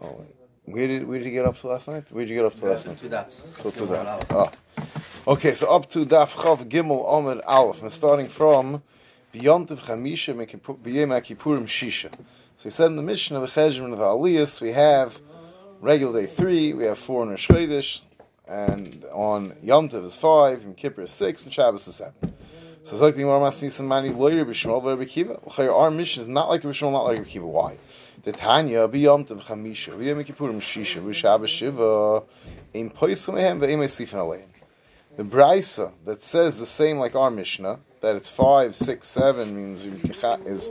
Oh, where did where did you get up to last night? Where did you get up to last night? Dots. Till two dots. Ah. Okay, so up to Daf Chav Gimel Omer Aleph. We're starting from Beyond of Chamisha B'Yem Shisha. So he said in the mission of the Cheshvan of the Aliyas, we have regular day three, we have four in Rosh Chodesh, and on Yom Tov is five, and Kippur is six, and Shabbos is seven. So it's like the Gemara Masni Mani Loyer B'Shmuel V'Rebbe Kiva. Our mission is not like B'Shmuel, not like Kiva. Why? The Tanya B'Yom Tov Chamisha Shisha Shiva V'Eim Esifin Aleim. The Brisa that says the same like our Mishnah, that it's five, six, seven means is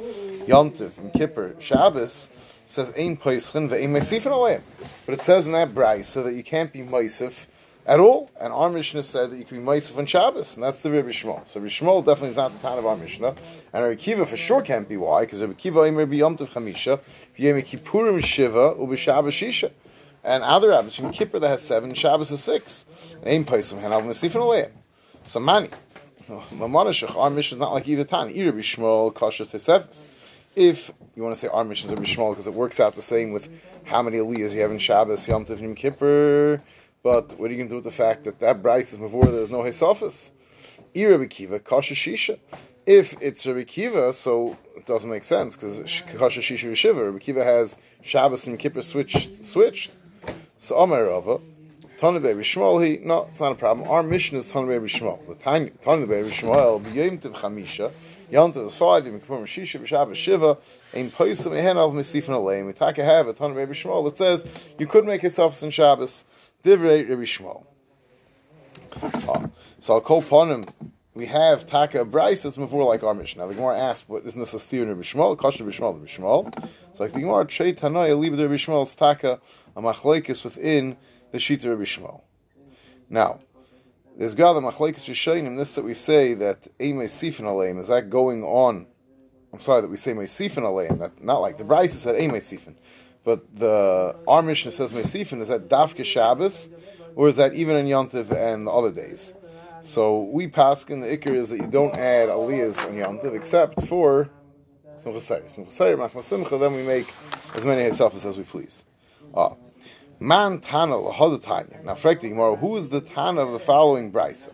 Yontiv and Kippur, Shabbos, says Ein Poischin ve'Ein Meisifin Aleim. But it says in that Brisa that you can't be Meisif at all. And our Mishnah said that you can be Meisif on Shabbos, and that's the Rebbe Shmuel. So Rebbe Shmuel definitely is not the time of our Mishnah. And Rebbe Kiva for sure can't be why, because Rebbe Kiva Ein Rebbe Yontiv Chamisha, V'Yem Kippurim Shiva, U'B'Shabbos Shisha and other rabbis from Kippur that has seven, Shabbos is six. Aim Paisam Hanav Nesifin Aleim. Some money. Mamonashach, our mission is not like either Tani. Either Bishmol, Kasha Tesefes. If you want to say our missions are Bishmol, because it works out the same with how many Aliyahs you have in Shabbos, Yom Tov, Yom Kippur. But what are you going to do with the fact that that Bryce is before there's no Hesofis? Ira Kiva, Kasha Shisha. If it's Rabbi Kiva, so it doesn't make sense because Kasha Shisha Shiva. Rabbi Kiva has Shabbos and Kippur switched. switched. So Amar Rava, Tana Be'er Shmuel, he, no, it's not a problem. Our mission is Tana Be'er Shmuel. The Tana Be'er Shmuel, B'yom Tiv Chamisha, Yom Tiv is five, Yom Kippur Shisha, B'Shabbos Shiva, Ein Poisam Ehen Av Mesifin Aleim. We take a have a ton of Be'er Shmuel that says you could make yourself in Shabbos. Divrei Rabbi Shmuel. Oh. So I'll call upon him. We have Taka that's before like our mission. Now the Gemara asked, "What isn't this a steer in Rabbi Shmuel? Kasher Rabbi Shmuel, Rabbi Shmuel." It's like the Gemara Trei Tanaya Liba Rabbi Shmuel. It's Taka a machlekes within the Shita Rabbi Shmuel. Now, there's got the machlekes Rishonim. This that we say that Eimei Sifin Aleim is that going on? I'm sorry that we say Meisifin Aleim. That not like the Bryce said Eimei Sifin, but the our mission says Meisifin. Is that Dafke Shabbos, or is that even in Yontiv and the other days? So we pass in the ikr is that you don't add aliyahs on Yom Tov except for Simcha Sayr. Simcha Sayr, Machma Simcha, then we make as many Hesafas as we please. Ah. Man Tana Lahada Tanya. Now, Frekti Gemara, who is the Tana of the following Brisa?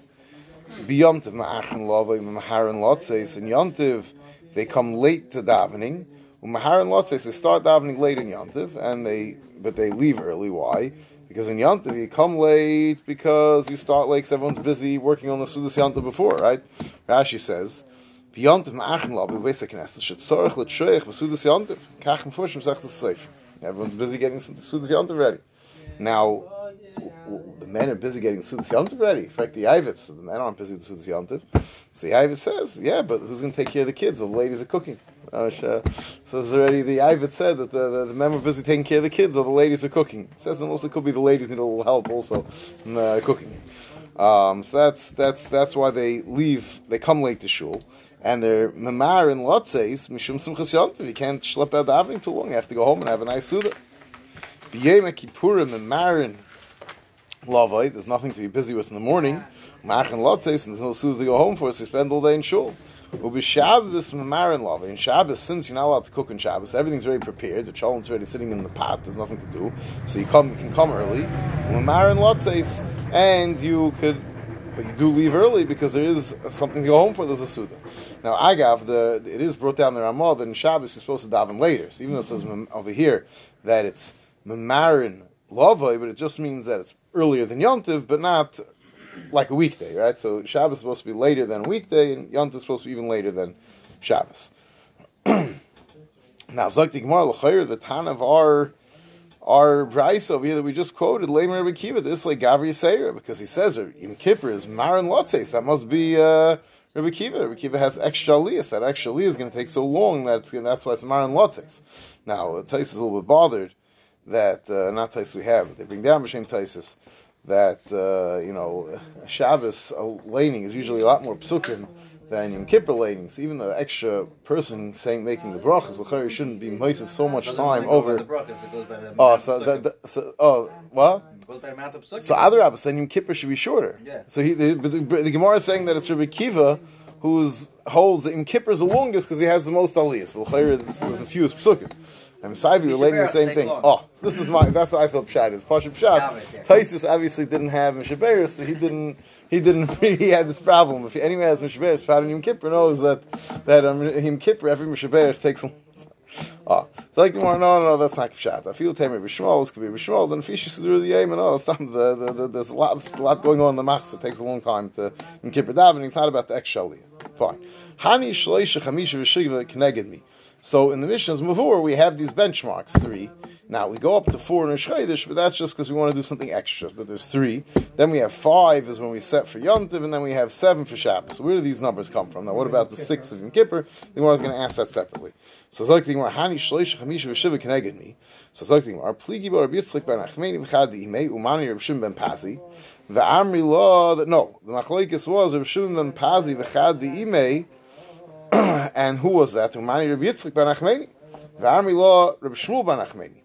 Biyomtiv Ma'achin Lava, Maharan Lotzeis, and Yontiv, they come late to davening. Maharan Lotzeis, they start davening late in Yontiv, and they, but they leave early. Why? Because in Yantav you come late because you start late because everyone's busy working on the Sudas Yantav before, right? Rashi says, B'yantav ma'achin labi v'esek knesset should tzorech l'tshoyech b'sudas Yantav kach seif. Everyone's busy getting the Sudas Yantav ready. Now, the men are busy getting the Sudas Yantav ready. In fact, the Ivets, the men aren't busy with the Sudas Yantav. So the Ivet says, yeah, but who's going to take care of the kids? Well, the ladies are cooking. Uh, so there's already the Ivet said that the, the, the, men were busy taking care of the kids, or the ladies are cooking. It says it also could be the ladies need a little help also in uh, cooking. Um, so that's that's that's why they leave. They come late to shul, and they're memar and lotzeis mishum simchas yontiv. You can't schlep out davening too long. You have to go home and have a nice suda. B'yem kippurim memarin lavai. There's nothing to be busy with in the morning. Machan lotzeis, and there's no suda to go home for. So you spend all day in shul. Ubishabbos mamarin lava. In Shabbos, since you're not allowed to cook in Shabbos, everything's already prepared. The cholent's already sitting in the pot. There's nothing to do, so you come. You can come early. Mamarin lotzes, and you could, but you do leave early because there is something to go home for. There's a suda. Now, agav, the it is brought down the Ramah that in Shabbos you're supposed to daven later. So even though it says over here that it's mamarin lava, but it just means that it's earlier than Yontiv, but not like a weekday, right? So Shabbos is supposed to be later than a weekday, and Yom is supposed to be even later than Shabbos. now, Zakti Gemara L'chayr, the Tan of our our Bryce over here that we just quoted, Lamer Rebbe Kiva, this like Gavri Seira, because he says Yom Kippur is Maran Lotzeis. That must be uh, Rebbe Kiva. Rebbe Kiva has extra aliyas. That extra aliyah is going to take so long that it's gonna, that's why it's Maran Lotzeis. Now, Tais is a little bit bothered that, uh, not Tais we have, but they bring down B'Shem Taisis that uh, you know Shabbos uh, laning is usually a lot more psukim than Yom Kippur laning. So even the extra person saying making the brachas, the shouldn't be wasting so much time over. Oh, so that, so oh what? So other rabbis saying Yom Kippur should be shorter. Yeah. So he, the, the, the Gemara is saying that it's Rabbi Kiva who holds that Yom Kippur is the longest because he has the most aliyahs. Well, the fewest psukim. And Saivi relating the same thing. Oh, this is my. That's what I feel pshat is. Pasha pshat. Taisus obviously didn't have Mishaberich, so he didn't. He didn't. He had this problem. If anyone has Mishaberich, Fad Yom Kippur knows that that um, Yom Kippur every Mishaberich takes. Oh, it's like no, no, no, that's not pshat. I feel tamer b'shmol. This could be b'shmol. Then fish is through the yom and all. Stop. The, the, the, there's a lot, there's a lot going on in the machs. It takes a long time to in kippur davening. It's not about the ex Fine. Hani shloisha chamisha v'shiva connected me. So in the Mishnah's Mavur, we have these benchmarks, three. Now we go up to four in Shchedish, but that's just because we want to do something extra. But there's three. Then we have five is when we set for Yontiv, and then we have seven for Shabbos. So where do these numbers come from? Now what about the six of Yom Kippur? The Gemara is going to ask that separately. So Zok Gemara, Hani Shleish Chamisha V'Shiva Keneged Me. So Zok Gemara, Pligi Bar Rabbi Yitzchak Ben Achmeni V'Chad Imei Umani Shimon Ben Pazi. The Amri Law that no, the Machlekes was Shimon Ben Pazi V'Chad Imei and who was that? Umani Rabbi Yitzchak ben Achmeni. V'Amri Lo Rabbi Shmuel ben Achmeni.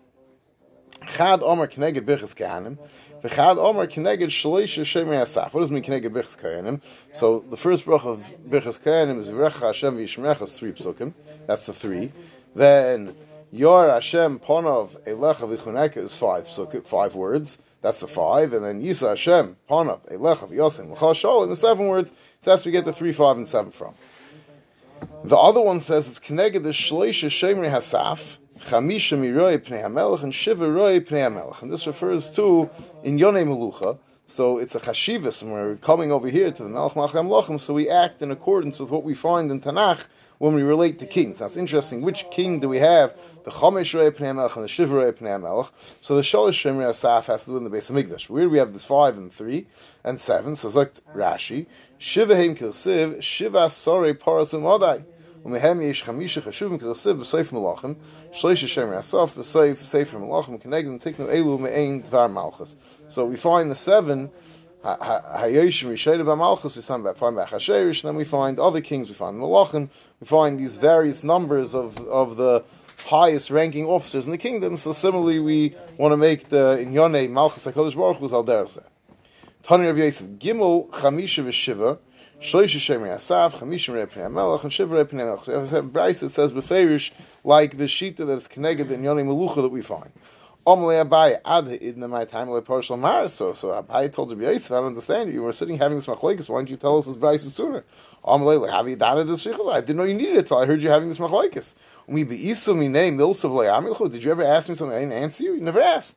Chad Omer Kneged Bichas Kahanim. V'Chad Omer Kneged Shaloisha Shemer Asaf. What does mean Kneged Bichas Kahanim? So the first brach of Bichas Kahanim is V'Recha Hashem V'Yishmerecha, three psukim. That's the three. Then Yor Hashem Ponov Elecha V'Chuneka is five psukim, five words. That's the five. And then Yisa Hashem Ponov Elecha V'Yosim L'chal Shalom, the seven words. So that's where we get the three, five, and seven from. The other one says it's connected the shloisha shemri hasaf, chamisha miroi pnei hamelech, and shiva roi pnei hamelech. And this refers to in Yonei Melucha. So it's a chashivas, and we're coming over here to the Melech Lochem, so we act in accordance with what we find in Tanakh when we relate to kings. That's interesting. Which king do we have? The Chomesh Rei Pnei Melech and the Shiva Rei Pnei Melech. So the Sholish Shemri Asaf has to do in the base of Migdash. Where do we have this five and three and seven? So it's like Rashi. Shiva Heim Kilsiv, Shiva Sore Paras Umadai. ומהם יש חמישה חשובים כתוסיף בסעיף מלאכים, שלישה שם הסוף, בסעיף ספר מלאכים, כנגד תקנו אלו מעין דבר מלכס. So we find the seven, Hayoshim Rishayda Malchus, we find about Bachasherish, and then we find other kings, we find Malachim, we find these various numbers of, of the highest ranking officers in the kingdom. So similarly, we want to make the in Yone Malchus HaKadosh Baruch Hu Al Derech Tani Rav Yosef Gimel Chamisha V'Shiva Shloisha Shemri Asaf, Chamishim Rei Pnei Melech, and Shiv Rei Pnei Melech. If a Bryce it says Beferish, like the Shita that is connected in Yoni Melucha that we find. Omle Abai Ad Idna My Time Le Partial Maris. So so Abai told Rabbi Yosef, I don't understand you. You were sitting having this machlekes. Why didn't you tell us this Bryce sooner? Omle Have you done this? I didn't know you needed it till I heard you having this machlekes. Umi Beisu Mine Milsav Le'amilchu. Did you ever ask me something? I didn't answer you. You never asked.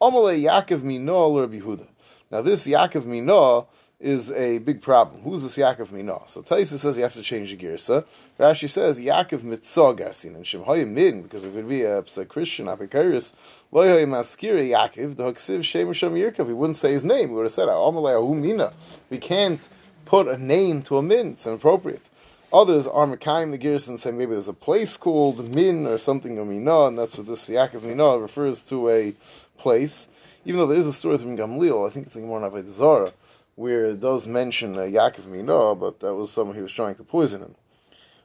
Omle Yaakov Mino Rabbi Yehuda. Now this Yaakov Mino is a big problem. Who's this Yaakov Minah? So Taisa says you have to change the girsa. Rashi says Yaakov Mitzah Gasin and Shemhoya Min because if it be a, a Christian Apikaris, Loyoy Maskira Yaakov the Haksiv Shem Shem. He wouldn't say his name. He would have said Amalei Mina. We can't put a name to a min. It's inappropriate. Others are Mekayim the Girs and say maybe there's a place called Min or something of Minah, and that's what this Yaakov Minah refers to a place. Even though there is a story from Gamliel, I think it's like more of a Zara where does mention uh, Yaakov Mino, but that was someone he was trying to poison him.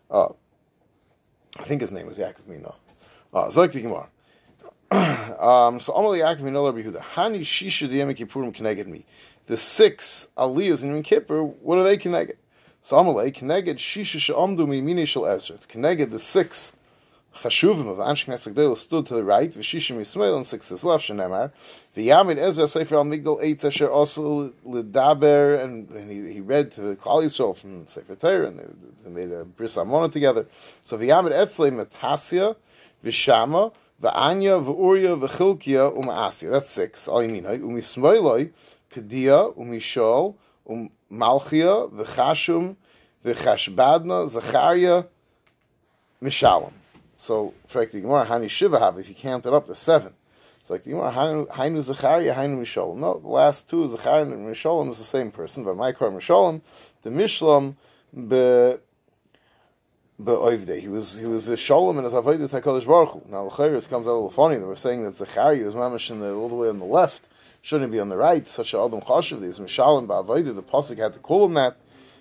Uh, I think his name was Yaakov Mino. Uh, the Gemara. Um, so Amal Yaakov Mino Rabbi Yehuda. Hani Shisha Diyem Kippurim connected me. The six aliyahs in Yom Kippur, what are they connected? So Amalei connected Shisha Sha'amdu Mimini Shal Ezra. It's connected the six Chashuvim of Ansh Knesset Gdela stood to the right, V'shishim Yismael, and six is left, Shenemar. V'yamid Ezra Sefer Al Migdal Eitz Asher also L'daber, and, and he, he read to the Klal Yisrael from Sefer Torah, and they, they made a Bris Amona together. So V'yamid Etzlei Metasya, V'shama, V'anya, V'urya, V'chilkia, U'ma'asya. That's six. All you mean, right? U'mismaeloi, Pedia, U'mishol, U'malchia, V'chashum, V'chashbadna, Zachariah, Mishalom. So, like the Gemara, Hani Shiva have, if you count it up, the seven. It's like the Gemara, Hainu Zachariah, Hainu Misholim. No, the last two, Zachariah and Misholim, is the same person, but Maikar Misholim, the Mishlam, be, Be'oivde. He was he was a shalom and his avodah Hakadosh Baruch Hu. Now it comes out a little funny. They were saying that Zachariah was mamish in the, all the way on the left, shouldn't be on the right. Such a adam chashuv. These mishalim ba'avodah. The pasuk had to call him that.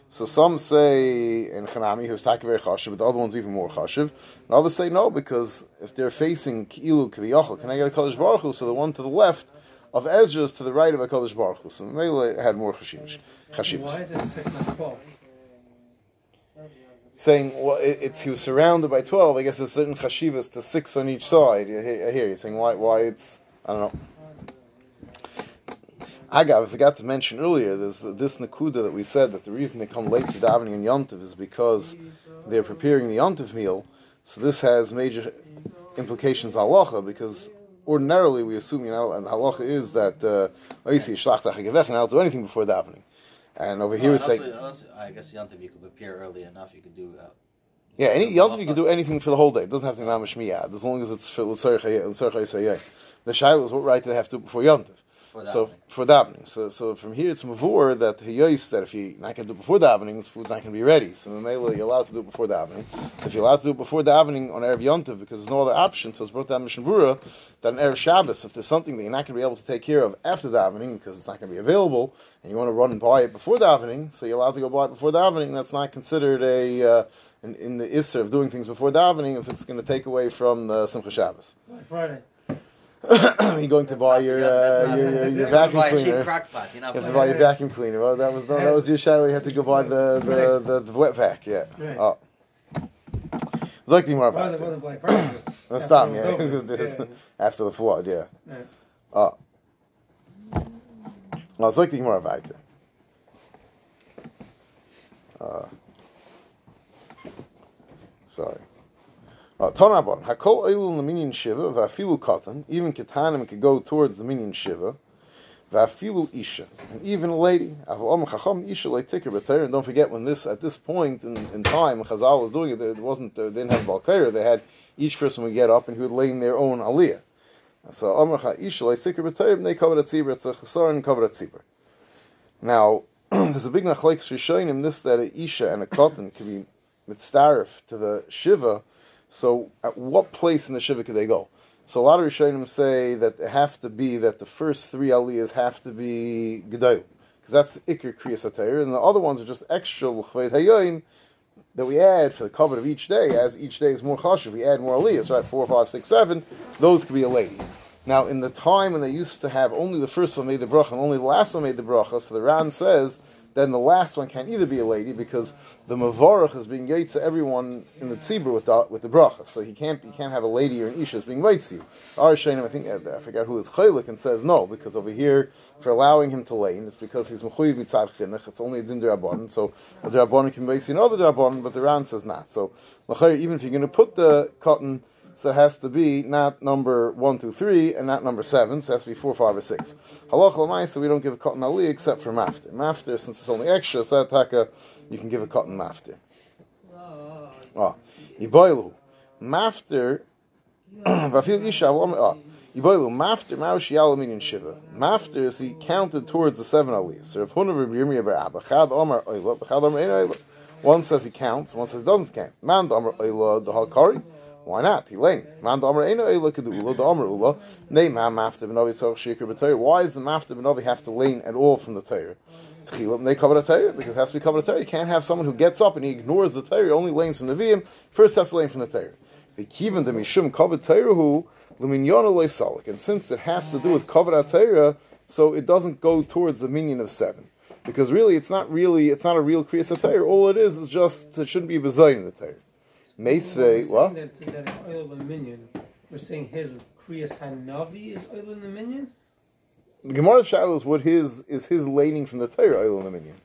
So some say in Hanami who's very chashiv, but the other one's even more chashiv. And others say no, because if they're facing Ki'ilu Kiviyachal, can I get a Kodesh Baruch Hu? So the one to the left of Ezra is to the right of a Kodesh Baruch Hu. So Mele had more chashiv. Why is it six not twelve? saying, well, it, it's he was surrounded by twelve. I guess there's certain chashivas to six on each side. I hear, I hear you saying why why it's I don't know. Agav, I forgot to mention earlier, there's this Nakuda that we said that the reason they come late to davening in Yontiv is because they're preparing the Yontiv meal. So this has major implications halacha because ordinarily we assume you know, and halacha is that uh, I'll do anything before davening. And over here No, we say, also- also, I guess Yantav you could prepare early enough. You could do. Uh, yeah, any Yontiv you can do anything for the whole day. It doesn't have to be mamash miyad as long as it's for l'tzarech hayeh. The shaila is what right do they have to do before Yontiv. For So davening. for davening, so so from here it's mavur that hiyos that if you're not going to do it before davening, the food's not going to be ready. So Mamela, you're allowed to do it before davening. So if you're allowed to do it before davening on erev yontiv because there's no other option, so it's brought down Mishnah Berurah that on erev Shabbos, if there's something that you're not going to be able to take care of after davening because it's not going to be available, and you want to run and buy it before davening, so you're allowed to go buy it before davening. That's not considered a uh, in, in the isser of doing things before davening if it's going to take away from the Simcha Shabbos. Black Friday. you're going to buy your uh, your, your, your vacuum cleaner. pot. You know. You have to buy your vacuum cleaner. Well, that was that was your shadow. You had to go buy the the, the, the wet vac. Yeah. Right. Oh. It's like the more It wasn't, Black Friday. Just Let's stop. when it Yeah, it was this Yeah. after the flood. Yeah. Right. Oh. Well, it's like the more about it. Uh, sorry. Uh, Tanabon, Hakol Eilu Laminian Shiva, Vafilu Katan, even Ketanim could go towards the Minion Shiva, Vafilu Isha, and even a lady, Avalom Chacham Isha like Ticker B'Teir, and don't forget when this, at this point in, in time, Chazal was doing it, it wasn't, uh, they didn't have Balkair, they had, each person would get up and he would lay in their own Aliyah. So, Amr Isha they covered a tzibur, it's a Chasar and covered a tzibur. Now, there's a big nachleik Rishonim, this, that a Isha and a Katan can be mitzdarif to the Shiva, so, at what place in the shiva could they go? So, a lot of Rishonim say that it have to be that the first three aliyahs have to be gedayl, because that's the ikr kriyas hatayr, and the other ones are just extra l'chved hayoyin that we add for the covet of each day. As each day is more chashuv, we add more aliyahs, right? Four, five, six, seven. Those could be a lady. Now, in the time when they used to have only the first one made the bracha and only the last one made the bracha, so the Ran says then the last one can't either be a lady because the mavarach is being to everyone in the tzibur with the with the bracha. So he can't he can't have a lady or an isha as being yaitz you. Our Shainim, I think I forgot who is chaylik and says no because over here for allowing him to lane it's because he's mechuyev mitzad chinuch. It's only a din derabon. So a derabon can yaitz you another derabon, but the Ran says not. So even if you're going to put the cotton. So it has to be not number one, two, three, and not number seven. So it has to be four, five, or six. Halach l'mai, so we don't give a cotton ali except for maftir. Maftir, since it's only extra, so taka, you can give a cotton maftir. Ah, oh, iboilu, maftir. Vafil isha oh. Ah. Iboilu, maftir maushi alumin shiva. Maftir is he counted towards the seven aliyahs. So if hunav b'yirmiyah barabba, chad omar oila, chad omar. One says he counts, one says he doesn't count. Man omar oila, the halkari. Why not? He lane. Man the. Why does the Mafta Benovi have to lane at all from the Torah? They cover the Torah because it has to be covered the Torah. You can't have someone who gets up and he ignores the Torah, only lanes from the Vim. First has to lane from the Torah. The Kivin the Mishum covered Torah who Luminyon Salik. And since it has to do with covered Torah, so it doesn't go towards the minion of seven. Because really, it's not really, it's not a real Kriyas Torah. All it is is just, it shouldn't be a Bezayin in the Torah. Meisvei, saying what? That, that it's oil the minion. We're saying his Kriyas Hanavi is oil in the minion. The Gemara Shiloh is what his is his laning from the Torah oil in the minion.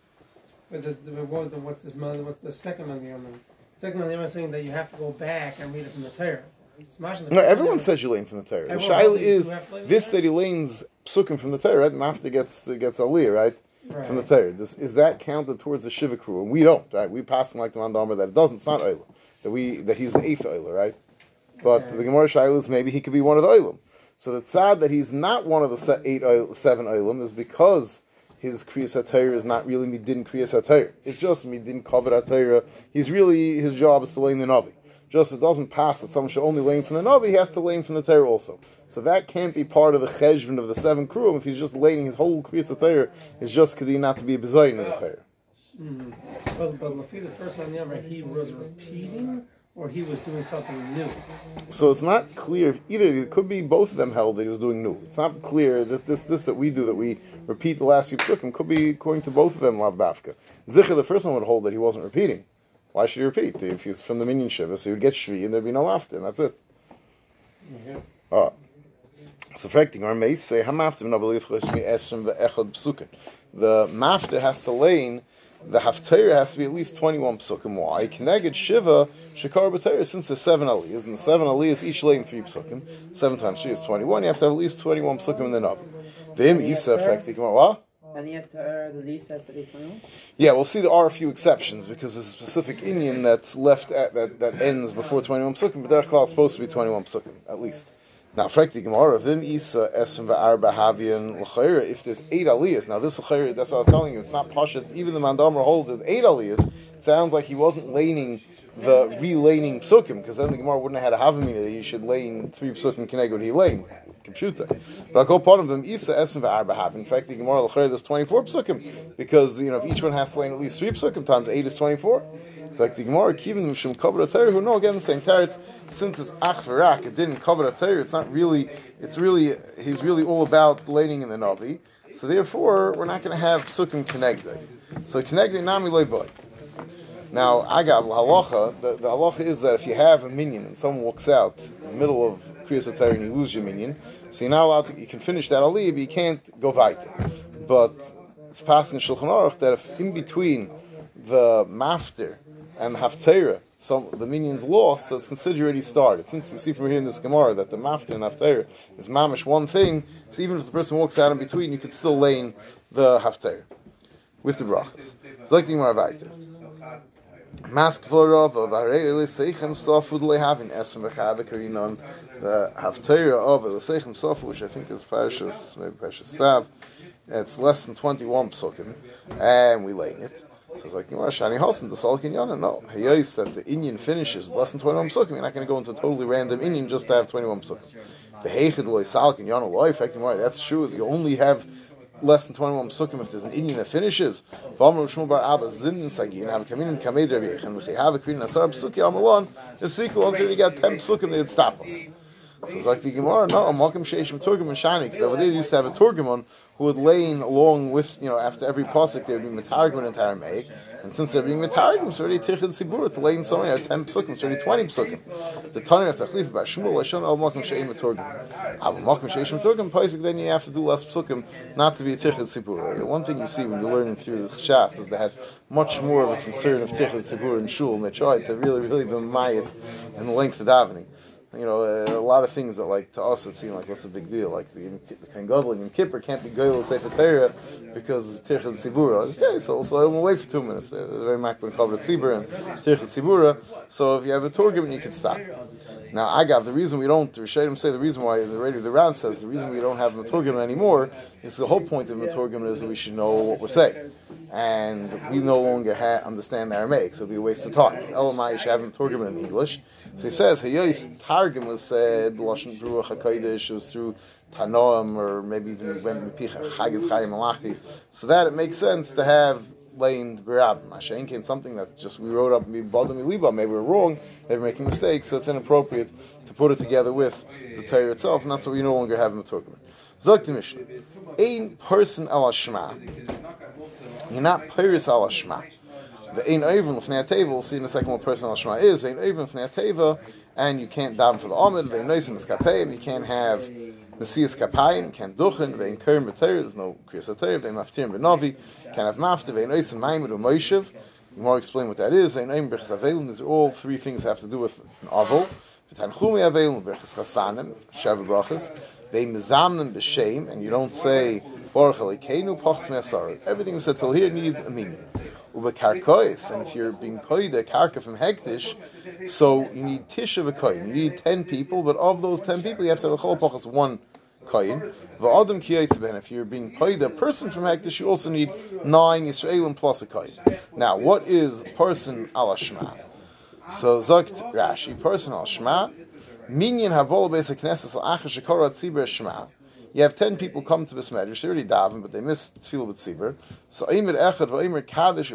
But the, the, what, the, what's this? man- What's the second man? The second man is saying that you have to go back and read it from the Torah. It's mashing the No, everyone says you lane from the Torah. The Shiloh is do have to lane this that he lanes psukim from the Torah, right? And after gets gets aliyah, right? Right. From the Torah. This, is that counted towards the Shiva crew? And we don't, right? We pass like the Mandamar that it doesn't. It's not oil. That we that he's the eighth oiler, right? But Okay. the Gemara Shiloh is maybe he could be one of the oilim. So the tzad that he's not one of the eight oil, seven oilim is because his kriyas hatayr is not really midin kriyas hatayr. It's just midin covered hatayr. He's really his job is to lane the navi. Just it doesn't pass that someone should only lane from the navi. He has to lane from the Torah also. So that can't be part of the cheshbon of the seven kruim if he's just laning his whole kriyas hatayr. Is just kedi not to be a bezayin in the Torah. Mm. But but Lafi, the first man number, he was repeating or he was doing something new. So it's not clear if either it could be both of them held that he was doing new. It's not clear that this this that we do that we repeat the last few psukim could be according to both of them lavdafka. Zicha, the first one would hold that he wasn't repeating, Why should he repeat? If he's from the minion shiva, so he would get shvi and there'd be no laughter, and that's it. Oh. So affecting our mace say no believe chosmi esrim ve'echad psukim. The mafter has to lane. The haftarah has to be at least twenty-one psukim. Why? Keneged shiva shakar b'tarah since there's seven aliyahs and the seven aliyahs each lane three psukim. Seven times three is twenty-one. You have to have at least twenty-one psukim in the navi. The im isa what? And you have to, uh, the lease has to be 21? Yeah, we'll see there are a few exceptions because there's a specific Indian that's left at that, that ends before 21 psukim, but they're it's supposed to be 21 psukim, at least. Now, frekti Gemara, vim isa esem va'arba havian l'chayra, if there's eight aliyahs, now this l'chayra, that's what I was telling you, it's not pasha, even the Mandamar holds there's eight aliyahs, it sounds like he wasn't laning the relaning psukim, because then the Gemara wouldn't have had a havamina that he should lane three psukim what he laned. Computer. But I'll go part of them, Isa Essen V'arba have. In fact, the Gemara L'chayr, there's 24 psukim, because, you know, if each one has to lane at least three psukim times eight is 24. So like the Gemara, Kivin Mishum a Torah, who know again the same teretz, since it's Ach V'rak, it didn't cover a Torah, it's not really, it's really, he's really all about laning in the Navi. So therefore, we're not going to have psukim connected. So connected nami loy boy. Now, I got halacha. The, the halacha is that if you have a minion and someone walks out in the middle of Kriyas HaTorah and you lose your minion, so you're not allowed to, you can finish that aliyah, but you can't go weiter. But it's passing in Shulchan Aruch that if in between the mafter and haftarah, some the minion's lost, so it's considered already started. Since you see from here in this Gemara that the mafter and haftarah is mamish one thing, so even if the person walks out in between, you could still lane the haftarah with the brachas. It's like the Gemara weiter. Mask Vorov of Arele Seichem Sofud Lehavin Esem Bechavik the Haftarah of the Seichem Sofud, which I think is Parashas, maybe Parashas Sav. It's less than 21 psukim, and we lay it. So it's like, you know, Shani Hosen, the Salkin Yana. No, Hayais that the Indian finishes less than 21 psukim. You're not going to go into a totally random Indian just to have 21 psukim. The Heichid Loy Salkin Yana Loy, effective right, that's true. You only have less than 21 psukim if there's an Indian that finishes. V'amr Shmuel bar Abba zin sagin have a kamin and kamed Rabbi they have a kvin asar psuki amalon, if sequel once you got 10 psukim, they'd stop us. So it's like the Gemara, no, Malkim Sheish Turgum and Shani, because over there used to have a Turgumon who would lane along with, you know, after every pasuk they would be Metargum and Taramei, and since they're being Metargum, it's already Tichid Sibur, to lane somewhere at 10 psukim, it's already 20 psukim. The Tanya of Tachlif about Shmuel, Lashon al Malkim Sheish Turgum. Al ah, Malkim Sheish Turgum, Paisik, then you have to do less psukim, not to be a Tichid Sibur. One thing you see when you're learning through Shas is they had much more of a concern of Tichid Sibur and Shul, and they tried to really, really be mayat in the length of davening you know, uh, a lot of things that like to us it seemed like what's the big deal? Like the, the Ken Godling and Kippur can't be Goyal Sefer Torah because it's Tirchel Tzibura. Okay, so so I'm away for two minutes. They're very makbid covered Tzibur and Tirchel Tzibura. So if you have a Torgim, you can stop. Now I got the reason we don't. Rishonim say the reason why the radio the round says the reason we don't have Maturgim anymore is the whole point of Maturgim is that we should know what we're saying, and we no longer ha- understand Aramaic, so it'd be a waste of time. Elamai should have Maturgim in English. So he says Hayos Targum was said Lashon Ruach Hakodesh was through Tanoim or maybe even went Chagiz Chayim Malachi. So that it makes sense to have blamed Barab. Mashenkin, something that just we wrote up Badami Liba, maybe we're wrong, maybe we're making mistakes, so it's inappropriate to put it together with the Torah itself, and that's what we no longer have in the Turkmen. Zog the Mishnah. Ein person al Shema. You're not Paris al Shema. The Ein Oivin Lefnei Teva, we'll see in a second what person al Shema is. Ein Oivin Lefnei Teva, and you can't daven for the Amid, Vein Noisim Eskapeim, you can't have Mesias Kapayim, can't duchen, vein kerm b'teir, there's no kriyas b'teir, vein maftirim b'novi, can't have mafte, vein oisim maimid u'moishev, you more explain what that is, vein oim b'chas avelim, these are all three things have to do with an avol, v'tanchumi avelim, b'chas chasanim, shavu brachas, vein mezamnim b'shem, and you don't say, Everything we said till here needs a. Ubekarkois, and if you're being paid a karka from hektish, so you need tisha v'koyin. You need ten people, but of those ten people, you have to have a one koyin. V'adam kiyatzben. If you're being paid a person from hektish, you also need nine Yisraelim plus a koyin. Now, what is person al shma? So zakt Rashi, person al shma. Minyan havol basic knesses al achash shekora tzibur shma you have ten people come to this medrash, they already daven, but they missed tefillah with. So Eimer Echad v'Eimer Kaddish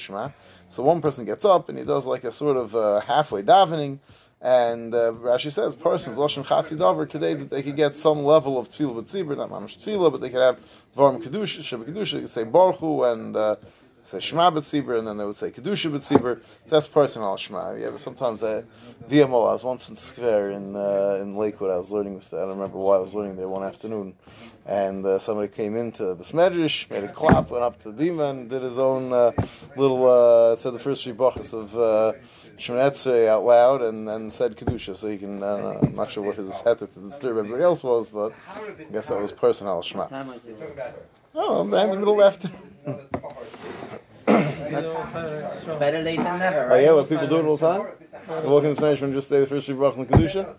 Shema. So one person gets up and he does like a sort of uh, halfway davening, and uh, Rashi says persons lashon chatzi davar today that they could get some level of tefillah with not mamish tefillah, but they could have dvarim kedusha, sheba kedusha, they could say baruchu and uh, say Shema B'tzibur, and then they would say Kedusha B'tzibur. So that's personal Shema. Yeah, but sometimes I, VMO, I was once in Square in uh, in Lakewood. I was learning with. I don't remember why I was learning there one afternoon, and uh, somebody came into the Smedrish, made a clap, went up to the bima, and did his own uh, little. Uh, said the first three brachas of. Uh, Shemon out loud and then said Kedusha, so he can, Uh, I'm not sure what his head to disturb everybody else was, but I guess that was personal Shema. What time was it? Oh, I'm in the middle left. You know, time it's wrong. Better late than never, Oh yeah, well people do it all the time? They walk in the Spanish and just say the first three brachas in Kedusha?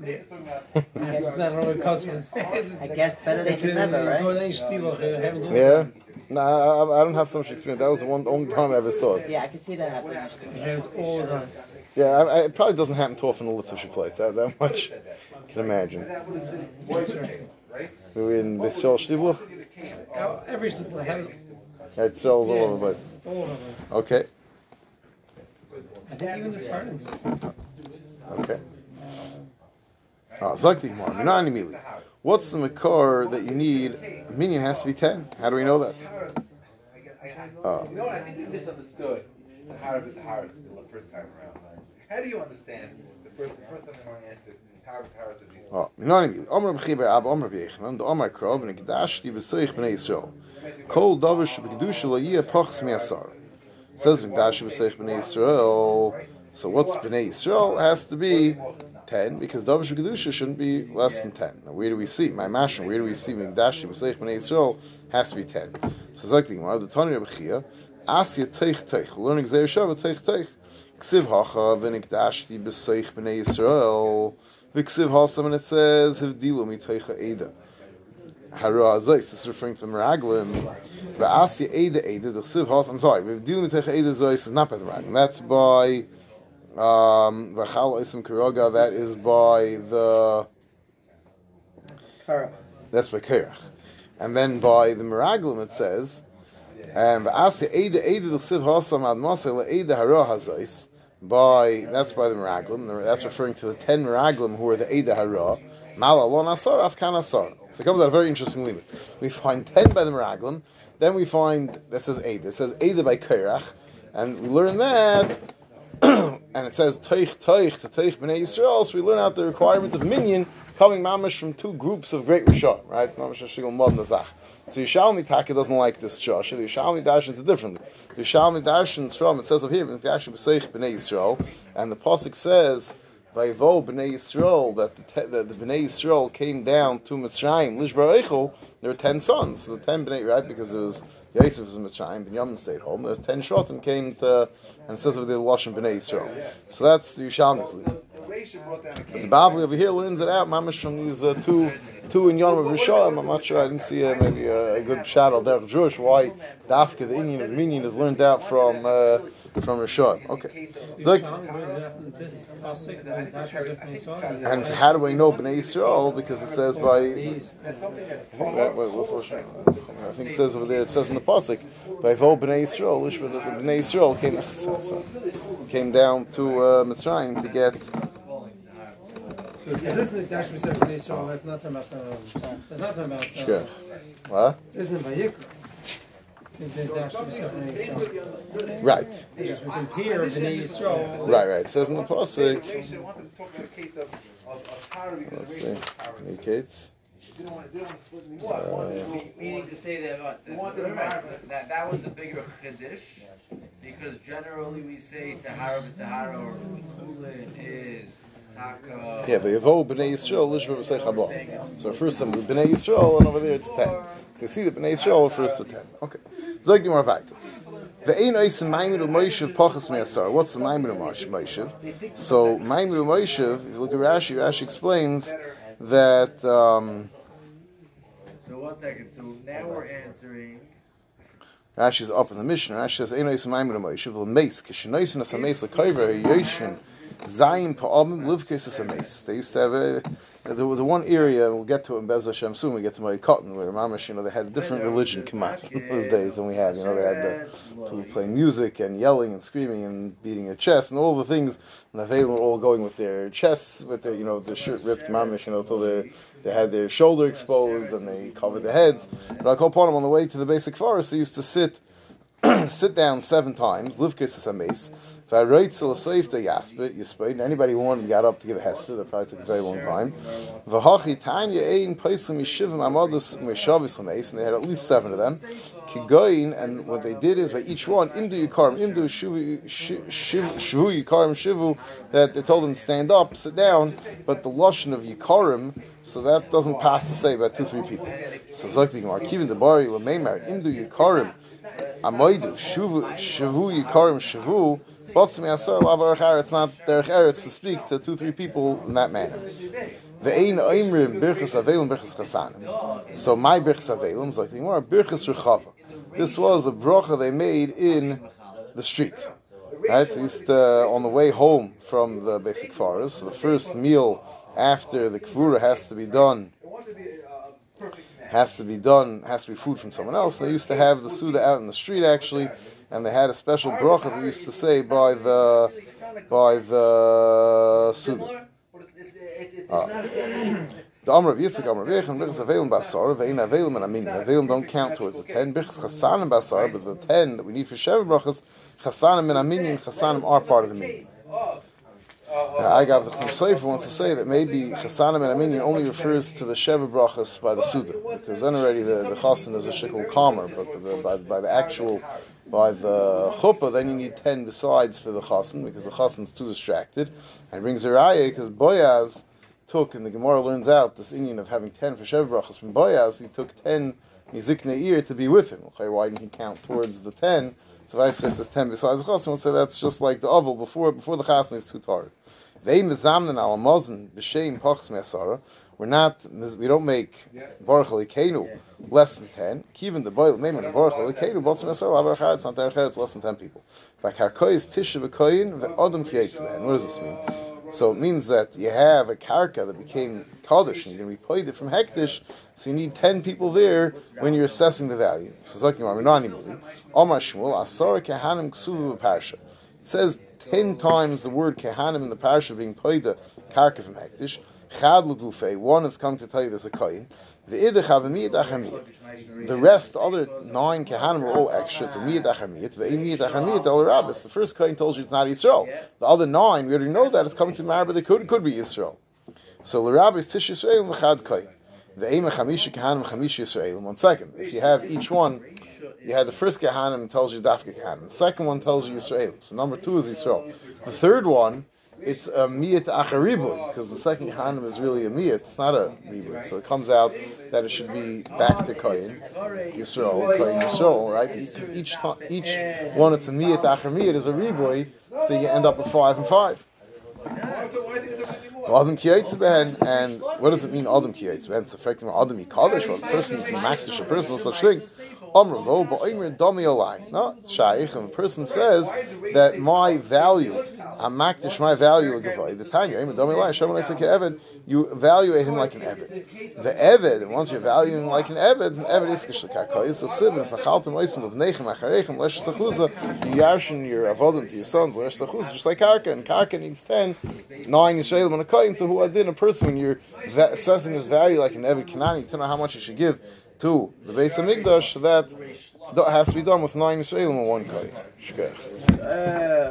It's not really cousins. I guess better late than never, right? in Stiel, uh, haven't you? Yeah? Nah, I, I don't have so much experience. That was the one only time I ever saw it. Yeah, I can see that happening. It happens all the time. Yeah, I, I, it probably doesn't happen too often in the Litvish place. That, that much I can imagine. We were in Bissel Shtibluch. Oh, Every Stiel has It sells all over the place. It's all over the place. Okay, I think even the Spartans do it. okay. Ah, Zakti Gemara, Minani Mili. What's the makar that you need? A minion has to be 10. How do we know that? Oh. You know what? I think we misunderstood the Harvard the Harris the first time around. How do you understand the first, the first time around answer Harvard the Harris of Jesus? Oh, Minani Mili. Omer B'chiber Ab Omer B'yechanan, the Omer Krov, and Gdashti B'soich B'nei Yisrael. Kol says B'nei Yisrael. So what's B'nei Yisrael? Has to be 10, because Davish B'kedusha shouldn't be less than 10. Now, where do we see? My mashon, where do we see Gdashti B'soich B'nei Yisrael? Has to be 10. So Zakti Gemara, the Tanya B'chia, Asya Teich Teich. Learning Zeh Shava Teich Teich. Ksiv Hacha V'nikdashti B'soich B'nei Yisrael. V'ksiv Hasam, and it says, Hivdilu Mitoicha Eda. Hara Azais, this is referring to the Meraglim. V'asya Eda Eda, the Ksiv Hasam, I'm sorry, Hivdilu Mitoicha Eda Zois is not by the Meraglim. That's by, um, V'chal Isim Kuroga, that is by the, Kara. that's by Kerach. And then by the Meraglim it says, and V'asya Eda Eda, the Ksiv Hasam Ad Masel Eda Hara Hazais. By that's by the Meraglim. That's referring to the ten Meraglim who are the Eda Hara. Mala Lon Asar Afkan Asar. So it comes out a very interesting limit. We find ten by the Meraglim. Then we find that says Eda. It says Eda by Kerach, and we learn that. and it says Teich Teich to Teich Bnei Yisrael. So we learn out the requirement of minyan coming mamish from two groups of great Rishon, right? Mamish Hashigol Mod Nazach. So Yishalmi Taka doesn't like this Josh. Yishalmi Darshan's different. The Yishalmi Darshan's from, it says over here, B'nei Yisrael, and the Pasuk says, Vayvo B'nei Yisrael, that the, that the B'nei Yisrael came down to Mitzrayim, Lishbar Eichel, there were ten sons. So the ten B'nei, right, because it was, Yosef was in Mitzrayim, Binyamin stayed home, there's ten Shotim came to, and it says over there, Lashon B'nei Yisrael. So that's the Yishalmi's lead. Rasha brought down a The. Bavli over here learns it out, mamish from these uh, two two in Yom of Rishon. I'm not sure. I didn't see uh, maybe a, a good shadow there. Jewish why Dafka the Indian of Minyan is learned out from uh, from Rishon. Okay. Look, shall, where's it after this pasuk, and Dash was if we saw it. and how do we know Bnei Yisrael? Because it says by These. Wait, wait, what portion? I think it says over there. It says in the pasuk, "By Vo Bnei Yisrael, which the Bnei Yisrael came so, came down to uh, Mitzrayim to get." Is this the Dash we said for Israel? That's not talking about the. That's not talking about. Sure. Uh, What? isn't by Yikra. The Dash we said for Israel. Right, It's just we compare Bnei Yisrael. right, right. It says in the pasuk. Let's see. was Indicates. They didn't want, they didn't want to split anymore. Uh, they wanted to Me- Meaning to say that, uh, what, You want that, the that that was a bigger chiddush, because generally we say tahara b'tahara or kulin is taka. Yeah, but Yavo Bnei Yisrael Lishma B'Sei Chabal. So first time Bnei Yisrael, and over there it's ten. So you see the Bnei Yisrael refers to ten. Okay. Zog Gemara weiter. The ein oisim Maimon of Moshev pachas me'asar. What's the Maimon of Moshev? So Maimon of Moshev, if you look at Rashi, Rashi explains that um, So one second, so now we're answering, Rashi is up in the Mishnah. Rashi says ein oisim Maimon of Moshev l'meis kishenoisin as hameis l'koiver yoshin zayin pa'amim livkes as hameis. They used to have a there was the one area, and we'll get to it in Bez Hashem soon, we get to Moed Katan, where Mamash, you know, they had a different religion come out in those days than we had. You know, they had the people playing music and yelling and screaming and beating their chest and all the things. And the were all going with their chests, with their, you know, the shirt ripped Mamash, you know, till they they had their shoulder exposed and they covered their heads. But I call upon them on the way to the basic forest, they used to sit sit down seven times, livkis is a mace. V'aroitzel seifta yaspit yispid. And anybody who wanted got up to give a hesped, that probably took a very long time. V'hachi tanya ein paisim yishivim amadus mishavis mace, and they had at least seven of them. Kigoyin, and what they did is by each one, imdu yikarim, imdu shivu yikarim shivu, that they told them to stand up, sit down, but the lashon of yikarim, so that doesn't pass to say about two, three people. So the Gemara, kivin the bari lamemar, imdu yikarim, amoidu shivu yikarim shivu. It's not derech eretz to speak to two, three people in that manner. So my birchas avelim is like the Gemara birchas rechava. This was a bracha they made in the street. Right, used to, on the way home from the basic forest. So the first meal after the kvura has to be done has to be done, has to be food from someone else. They used to have the Suda out in the street actually, and they had a special bracha they used to say by the by the Suda. Uh, a- The Amr of Yitzchak, Amr of Yechon, Birchas Avelim Basar, Vein Avelim and Amin. Avelim don't count towards the ten. Birchas Chasanim Basar, but the ten that we need for Sheva Brachas, Chasanim and Aminim, Chasanim are part of the meaning. Now, I got the Chum Sefer wants to say that maybe Chasanim and Aminim only refers to the Sheva Brachas by the Suda, because then already the, the Chasan is a shikul calmer, but the, by, by the actual, by the Chuppah, then you need ten besides for the Chasan, because the Chasan's too distracted, and brings a raya, because Boyaz took, and the Gemara learns out this Indian of having ten for Sheva Brachas from Boyaz, he took ten Mizikne ear to be with him. Okay, why didn't he count towards the ten? So Vaisches says ten besides the Chasan, we'll say that's just like the oval before before the Chasan is too tired. We're not, we don't make baruch alikenu less than ten. Even the boy meimen baruch alikenu botzim me'asara avar chayat. It's not It's less than ten people. What does this mean? So it means that you have a karka that became kaddish and you're going to be paid it from hektish. So you need ten people there when you're assessing the value. So it's like. Omar Shmuel asara kehanim ksuvu. It says ten times the word kehanim in the parsha being paida karka from hektish. Chad lugufe. One has come to tell you there's a koyin. The idach havamiyat achamiyat. The rest, the other nine kehanim are all extra. It's a miyat achamiyat. The miyat achamiyat rabbis. The first koyin tells you it's not Yisrael. The other nine, we already know that it's coming to Marba. They could could be Yisrael. So the rabbis tish Yisrael v'chad koyin. The aim kehanim chamisha Yisrael. One second. If you have each one, you had the first kehanim tells you dafka kehanim. The second one tells you Yisrael. So number two is Yisrael. The third one, it's a miyat acharibu because the second kehanim is really a miyat. It's not a ribu. So it comes out that it should be back to koyin Yisrael, koyin Yisrael, right? Because each each one it's a miyat achar miyat is a ribu, so you end up with five and five. Adam ben, and what does it mean Adam ben? It's affecting Adam yikadish, what a person can makdish a person, no such thing. Amr lo, oh, but Omer dami alai. No, shaykh, and a person says that my value, I'm makdish my value. The Tanya, Omer dami alai, Shem Evid, you evaluate him like an Evid. The Evid, and once you're valuing like an Evid, an Evid is kishakaka, is the sibin, it's nachaltem oisim of nechem acharechem, lesh tachuza, you yarshin your avodim to your sons, lesh tachuza, just like Karka, and Karka needs ten, nine Yisraelim and a kohen, so who adin a person when you're assessing his value like an Evid Kanani, to know how much you should give to the base of Migdash, that has to be done with nine Yisraelim and one. Uh,